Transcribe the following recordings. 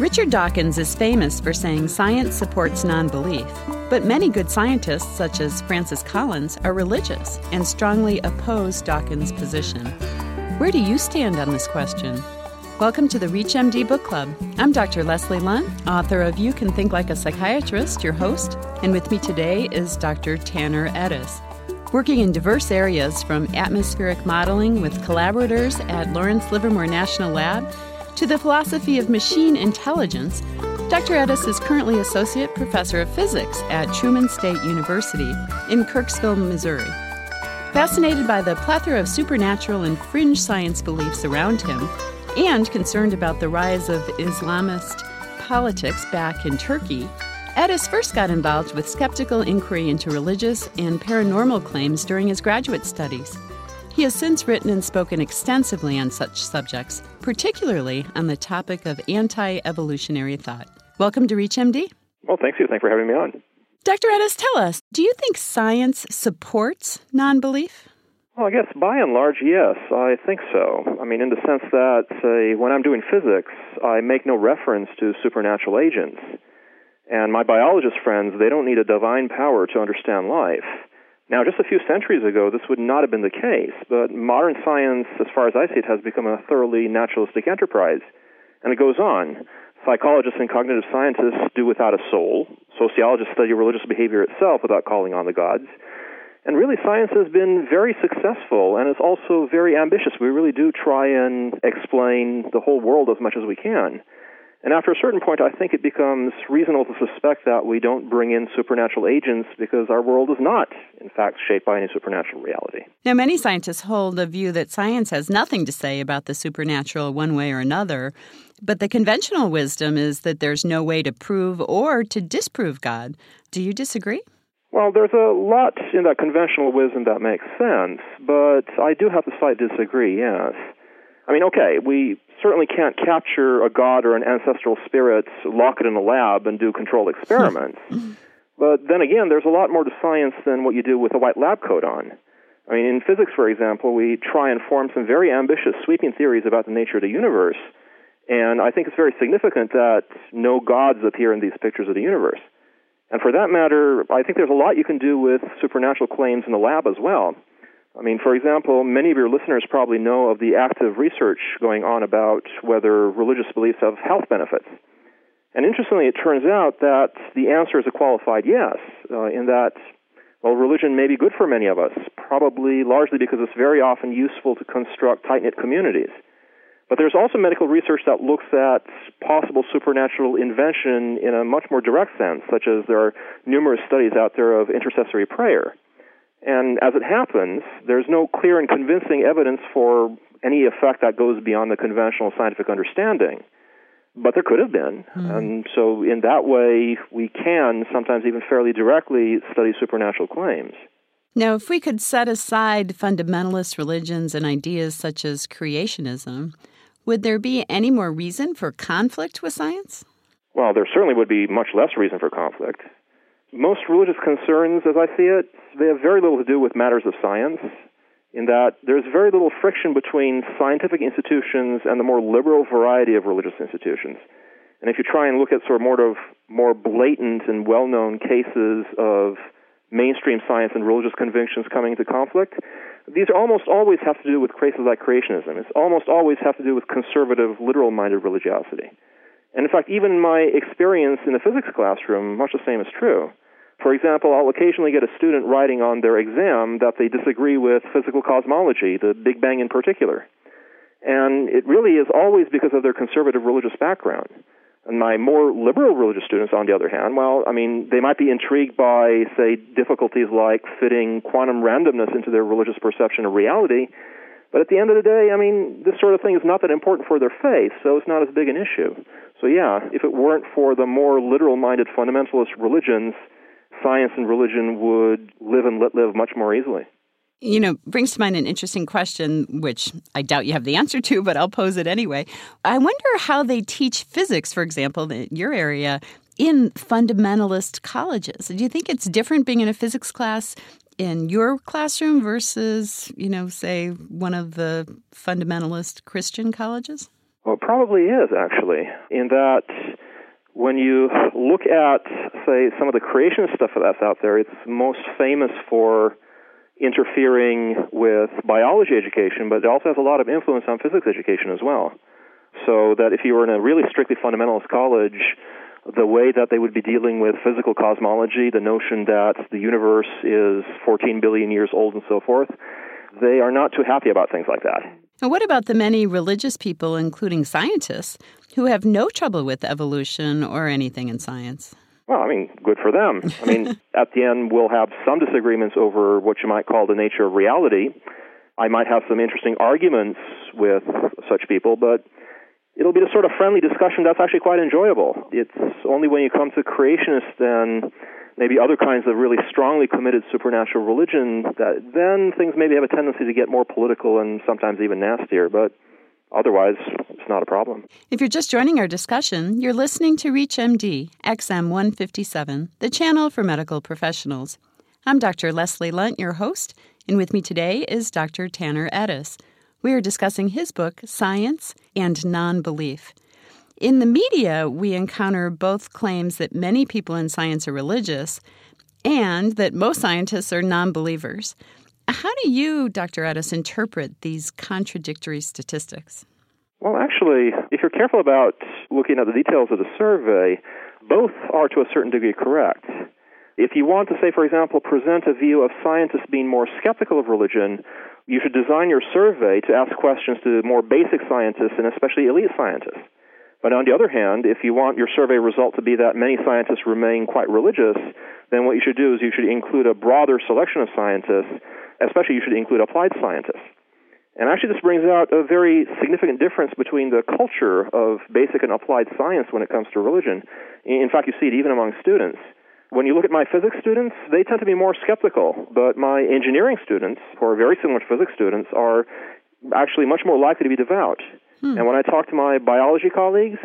Richard Dawkins is famous for saying science supports non belief, but many good scientists, such as Francis Collins, are religious and strongly oppose Dawkins' position. Where do you stand on this question? Welcome to the ReachMD Book Club. I'm Dr. Leslie Lundt, author of You Can Think Like a Psychiatrist, your host, and with me today is Dr. Taner Edis. Working in diverse areas from atmospheric modeling with collaborators at Lawrence Livermore National Lab to the philosophy of machine intelligence, Dr. Edis is currently Associate Professor of Physics at Truman State University in Kirksville, Missouri. Fascinated by the plethora of supernatural and fringe science beliefs around him, and concerned about the rise of Islamist politics back in Turkey, Edis first got involved with skeptical inquiry into religious and paranormal claims during his graduate studies. He has since written and spoken extensively on such subjects, particularly on the topic of anti evolutionary thought. Welcome to ReachMD. Well, thank you. Thanks for having me on. Dr. Edis, tell us do you think science supports non belief? Well, I guess by and large, yes, I think so. I mean, in the sense that, say, when I'm doing physics, I make no reference to supernatural agents. And my biologist friends, they don't need a divine power to understand life. Now, just a few centuries ago, this would not have been the case, but modern science, as far as I see it, has become a thoroughly naturalistic enterprise. And it goes on. Psychologists and cognitive scientists do without a soul. Sociologists study religious behavior itself without calling on the gods. And really, science has been very successful and it's also very ambitious. We really do try and explain the whole world as much as we can. And after a certain point, I think it becomes reasonable to suspect that we don't bring in supernatural agents because our world is not, in fact, shaped by any supernatural reality. Now, many scientists hold the view that science has nothing to say about the supernatural one way or another, but the conventional wisdom is that there's no way to prove or to disprove God. Do you disagree? Well, there's a lot in that conventional wisdom that makes sense, but I do have to slightly disagree, yes. I mean, okay, we certainly can't capture a god or an ancestral spirit, lock it in a lab, and do controlled experiments. but then again, there's a lot more to science than what you do with a white lab coat on. I mean, in physics, for example, we try and form some very ambitious, sweeping theories about the nature of the universe. And I think it's very significant that no gods appear in these pictures of the universe. And for that matter, I think there's a lot you can do with supernatural claims in the lab as well. I mean, for example, many of your listeners probably know of the active research going on about whether religious beliefs have health benefits. And interestingly, it turns out that the answer is a qualified yes, uh, in that, well, religion may be good for many of us, probably largely because it's very often useful to construct tight knit communities. But there's also medical research that looks at possible supernatural invention in a much more direct sense, such as there are numerous studies out there of intercessory prayer. And as it happens, there's no clear and convincing evidence for any effect that goes beyond the conventional scientific understanding. But there could have been. Mm. And so, in that way, we can sometimes even fairly directly study supernatural claims. Now, if we could set aside fundamentalist religions and ideas such as creationism, would there be any more reason for conflict with science? Well, there certainly would be much less reason for conflict most religious concerns, as I see it, they have very little to do with matters of science, in that there's very little friction between scientific institutions and the more liberal variety of religious institutions. And if you try and look at sort of more of more blatant and well-known cases of mainstream science and religious convictions coming into conflict, these almost always have to do with cases like creationism. It's almost always have to do with conservative, literal-minded religiosity. And in fact, even my experience in the physics classroom, much the same is true. For example, I'll occasionally get a student writing on their exam that they disagree with physical cosmology, the Big Bang in particular. And it really is always because of their conservative religious background. And my more liberal religious students, on the other hand, well, I mean, they might be intrigued by, say, difficulties like fitting quantum randomness into their religious perception of reality. But at the end of the day, I mean, this sort of thing is not that important for their faith, so it's not as big an issue. So, yeah, if it weren't for the more literal minded fundamentalist religions, science and religion would live and let live much more easily. You know, brings to mind an interesting question, which I doubt you have the answer to, but I'll pose it anyway. I wonder how they teach physics, for example, in your area, in fundamentalist colleges. Do you think it's different being in a physics class in your classroom versus, you know, say one of the fundamentalist Christian colleges? Well, it probably is, actually, in that when you look at, say, some of the creationist stuff that's out there, it's most famous for interfering with biology education, but it also has a lot of influence on physics education as well. So that if you were in a really strictly fundamentalist college, the way that they would be dealing with physical cosmology, the notion that the universe is 14 billion years old and so forth, they are not too happy about things like that. And what about the many religious people, including scientists, who have no trouble with evolution or anything in science? Well, I mean, good for them. I mean, at the end, we'll have some disagreements over what you might call the nature of reality. I might have some interesting arguments with such people, but it'll be a sort of friendly discussion that's actually quite enjoyable. It's only when you come to creationists and maybe other kinds of really strongly committed supernatural religion that then things maybe have a tendency to get more political and sometimes even nastier. But otherwise, it's not a problem. If you're just joining our discussion, you're listening to ReachMD XM 157, the channel for medical professionals. I'm Dr. Leslie Lundt, your host, and with me today is Dr. Taner Edis. We are discussing his book, Science and Non Belief. In the media, we encounter both claims that many people in science are religious and that most scientists are non believers. How do you, Dr. Edis, interpret these contradictory statistics? Well, actually, if you're careful about looking at the details of the survey, both are to a certain degree correct. If you want to say, for example, present a view of scientists being more skeptical of religion, you should design your survey to ask questions to more basic scientists and especially elite scientists. But on the other hand, if you want your survey result to be that many scientists remain quite religious, then what you should do is you should include a broader selection of scientists, especially you should include applied scientists. And actually, this brings out a very significant difference between the culture of basic and applied science when it comes to religion. In fact, you see it even among students when you look at my physics students, they tend to be more skeptical. But my engineering students, who are very similar to physics students, are actually much more likely to be devout. Hmm. And when I talk to my biology colleagues,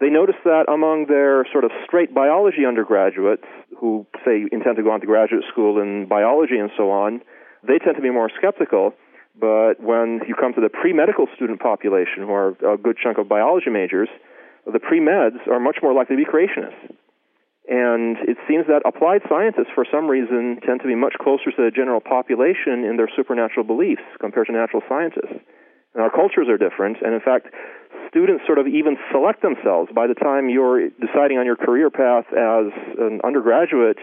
they notice that among their sort of straight biology undergraduates who, say, intend to go on to graduate school in biology and so on, they tend to be more skeptical. But when you come to the pre medical student population, who are a good chunk of biology majors, the pre meds are much more likely to be creationists. And it seems that applied scientists, for some reason, tend to be much closer to the general population in their supernatural beliefs compared to natural scientists. And our cultures are different, and in fact, students sort of even select themselves. By the time you're deciding on your career path as an undergraduate,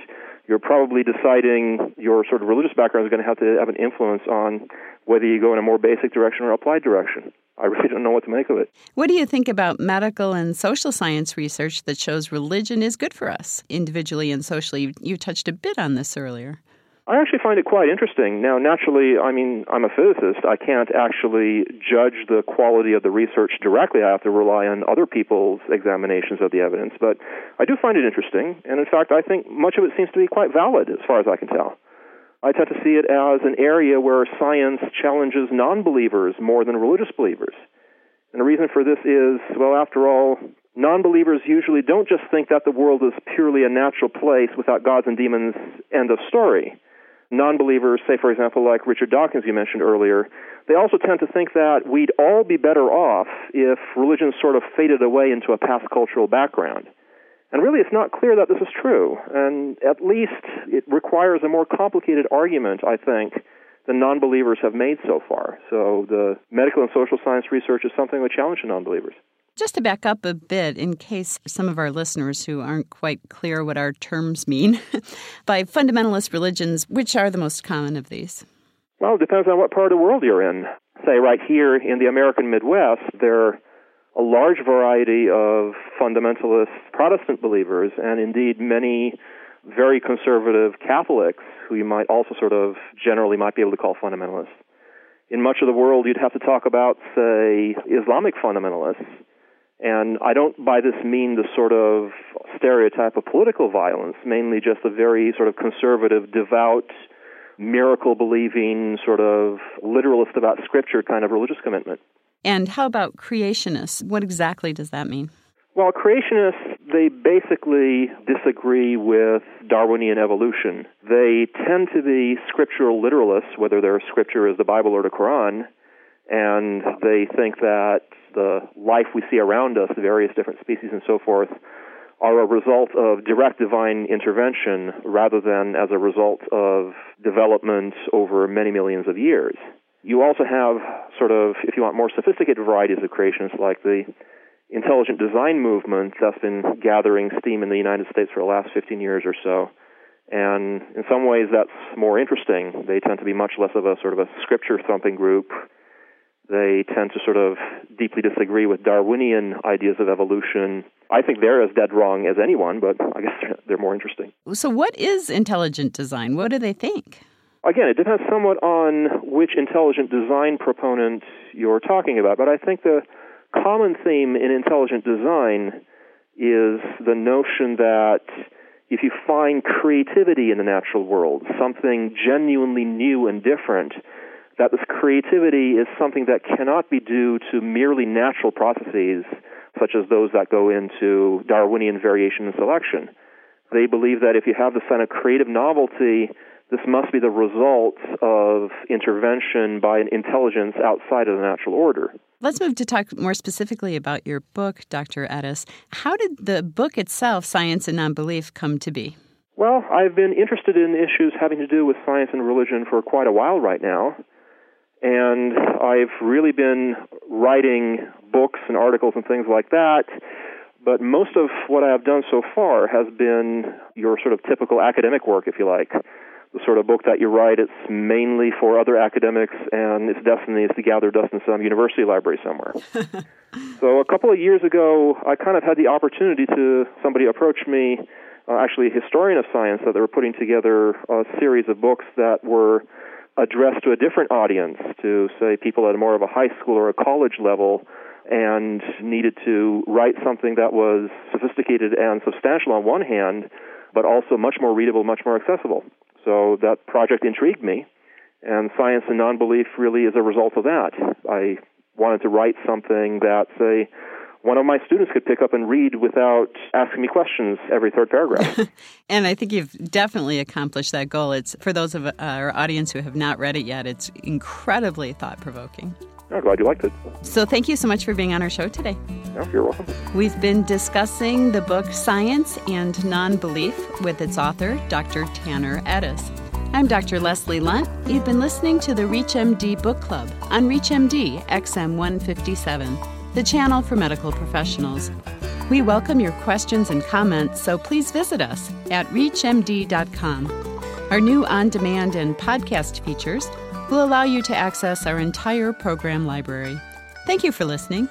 you're probably deciding your sort of religious background is going to have to have an influence on whether you go in a more basic direction or applied direction. I really don't know what to make of it. What do you think about medical and social science research that shows religion is good for us, individually and socially? You touched a bit on this earlier. I actually find it quite interesting. Now, naturally, I mean, I'm a physicist. I can't actually judge the quality of the research directly. I have to rely on other people's examinations of the evidence. But I do find it interesting. And in fact, I think much of it seems to be quite valid as far as I can tell. I tend to see it as an area where science challenges non believers more than religious believers. And the reason for this is, well, after all, non believers usually don't just think that the world is purely a natural place without gods and demons, end of story. Non believers, say, for example, like Richard Dawkins, you mentioned earlier, they also tend to think that we'd all be better off if religion sort of faded away into a past cultural background. And really, it's not clear that this is true. And at least it requires a more complicated argument, I think, than non believers have made so far. So the medical and social science research is something that challenges non believers. Just to back up a bit, in case some of our listeners who aren't quite clear what our terms mean, by fundamentalist religions, which are the most common of these? Well, it depends on what part of the world you're in. Say, right here in the American Midwest, there are a large variety of fundamentalist Protestant believers, and indeed many very conservative Catholics who you might also sort of generally might be able to call fundamentalists. In much of the world, you'd have to talk about, say, Islamic fundamentalists. And I don't by this mean the sort of stereotype of political violence, mainly just a very sort of conservative, devout, miracle believing, sort of literalist about scripture kind of religious commitment. And how about creationists? What exactly does that mean? Well, creationists, they basically disagree with Darwinian evolution. They tend to be scriptural literalists, whether their scripture is the Bible or the Quran, and they think that the life we see around us, the various different species and so forth, are a result of direct divine intervention rather than as a result of development over many millions of years. You also have sort of, if you want, more sophisticated varieties of creationists, like the intelligent design movement that's been gathering steam in the United States for the last 15 years or so. And in some ways, that's more interesting. They tend to be much less of a sort of a scripture thumping group they tend to sort of deeply disagree with Darwinian ideas of evolution. I think they're as dead wrong as anyone, but I guess they're, more interesting. So, what is intelligent design? What do they think? Again, it depends somewhat on which intelligent design proponent you're talking about, but I think the common theme in intelligent design is the notion that if you find creativity in the natural world, something genuinely new and different, that this creativity is something that cannot be due to merely natural processes, such as those that go into Darwinian variation and selection. They believe that if you have this kind of creative novelty, this must be the result of intervention by an intelligence outside of the natural order. Let's move to talk more specifically about your book, Dr. Edis. How did the book itself, Science and Nonbelief, come to be? Well, I've been interested in issues having to do with science and religion for quite a while right now and I've really been writing books and articles and things like that. But most of what I have done so far has been your sort of typical academic work, if you like. The sort of book that you write, it's mainly for other academics, and its destiny is to gather dust in some university library somewhere. so a couple of years ago, I kind of had the opportunity to somebody approach me, uh, actually a historian of science, that they were putting together a series of books that were addressed to a different audience, to say people at more of a high school or a college level, and needed to write something that was sophisticated and substantial on one hand, but also much more readable, much more accessible. So that project intrigued me, and Science and Nonbelief really is a result of that. I wanted to write something that, say, one of my students could pick up and read without asking me questions every third paragraph. and I think you've definitely accomplished that goal. It's for those of uh, our audience who have not read it yet, it's incredibly thought provoking. I'm glad you liked it. So, thank you so much for being on our show today. No, you're welcome. We've been discussing the book Science and Nonbelief with its author, Dr. Taner Edis. I'm Dr. Leslie Lundt. You've been listening to the ReachMD Book Club on ReachMD XM 157 the channel for medical professionals. We welcome your questions and comments, so please visit us at ReachMD.com. Our new on demand and podcast features will allow you to access our entire program library. Thank you for listening.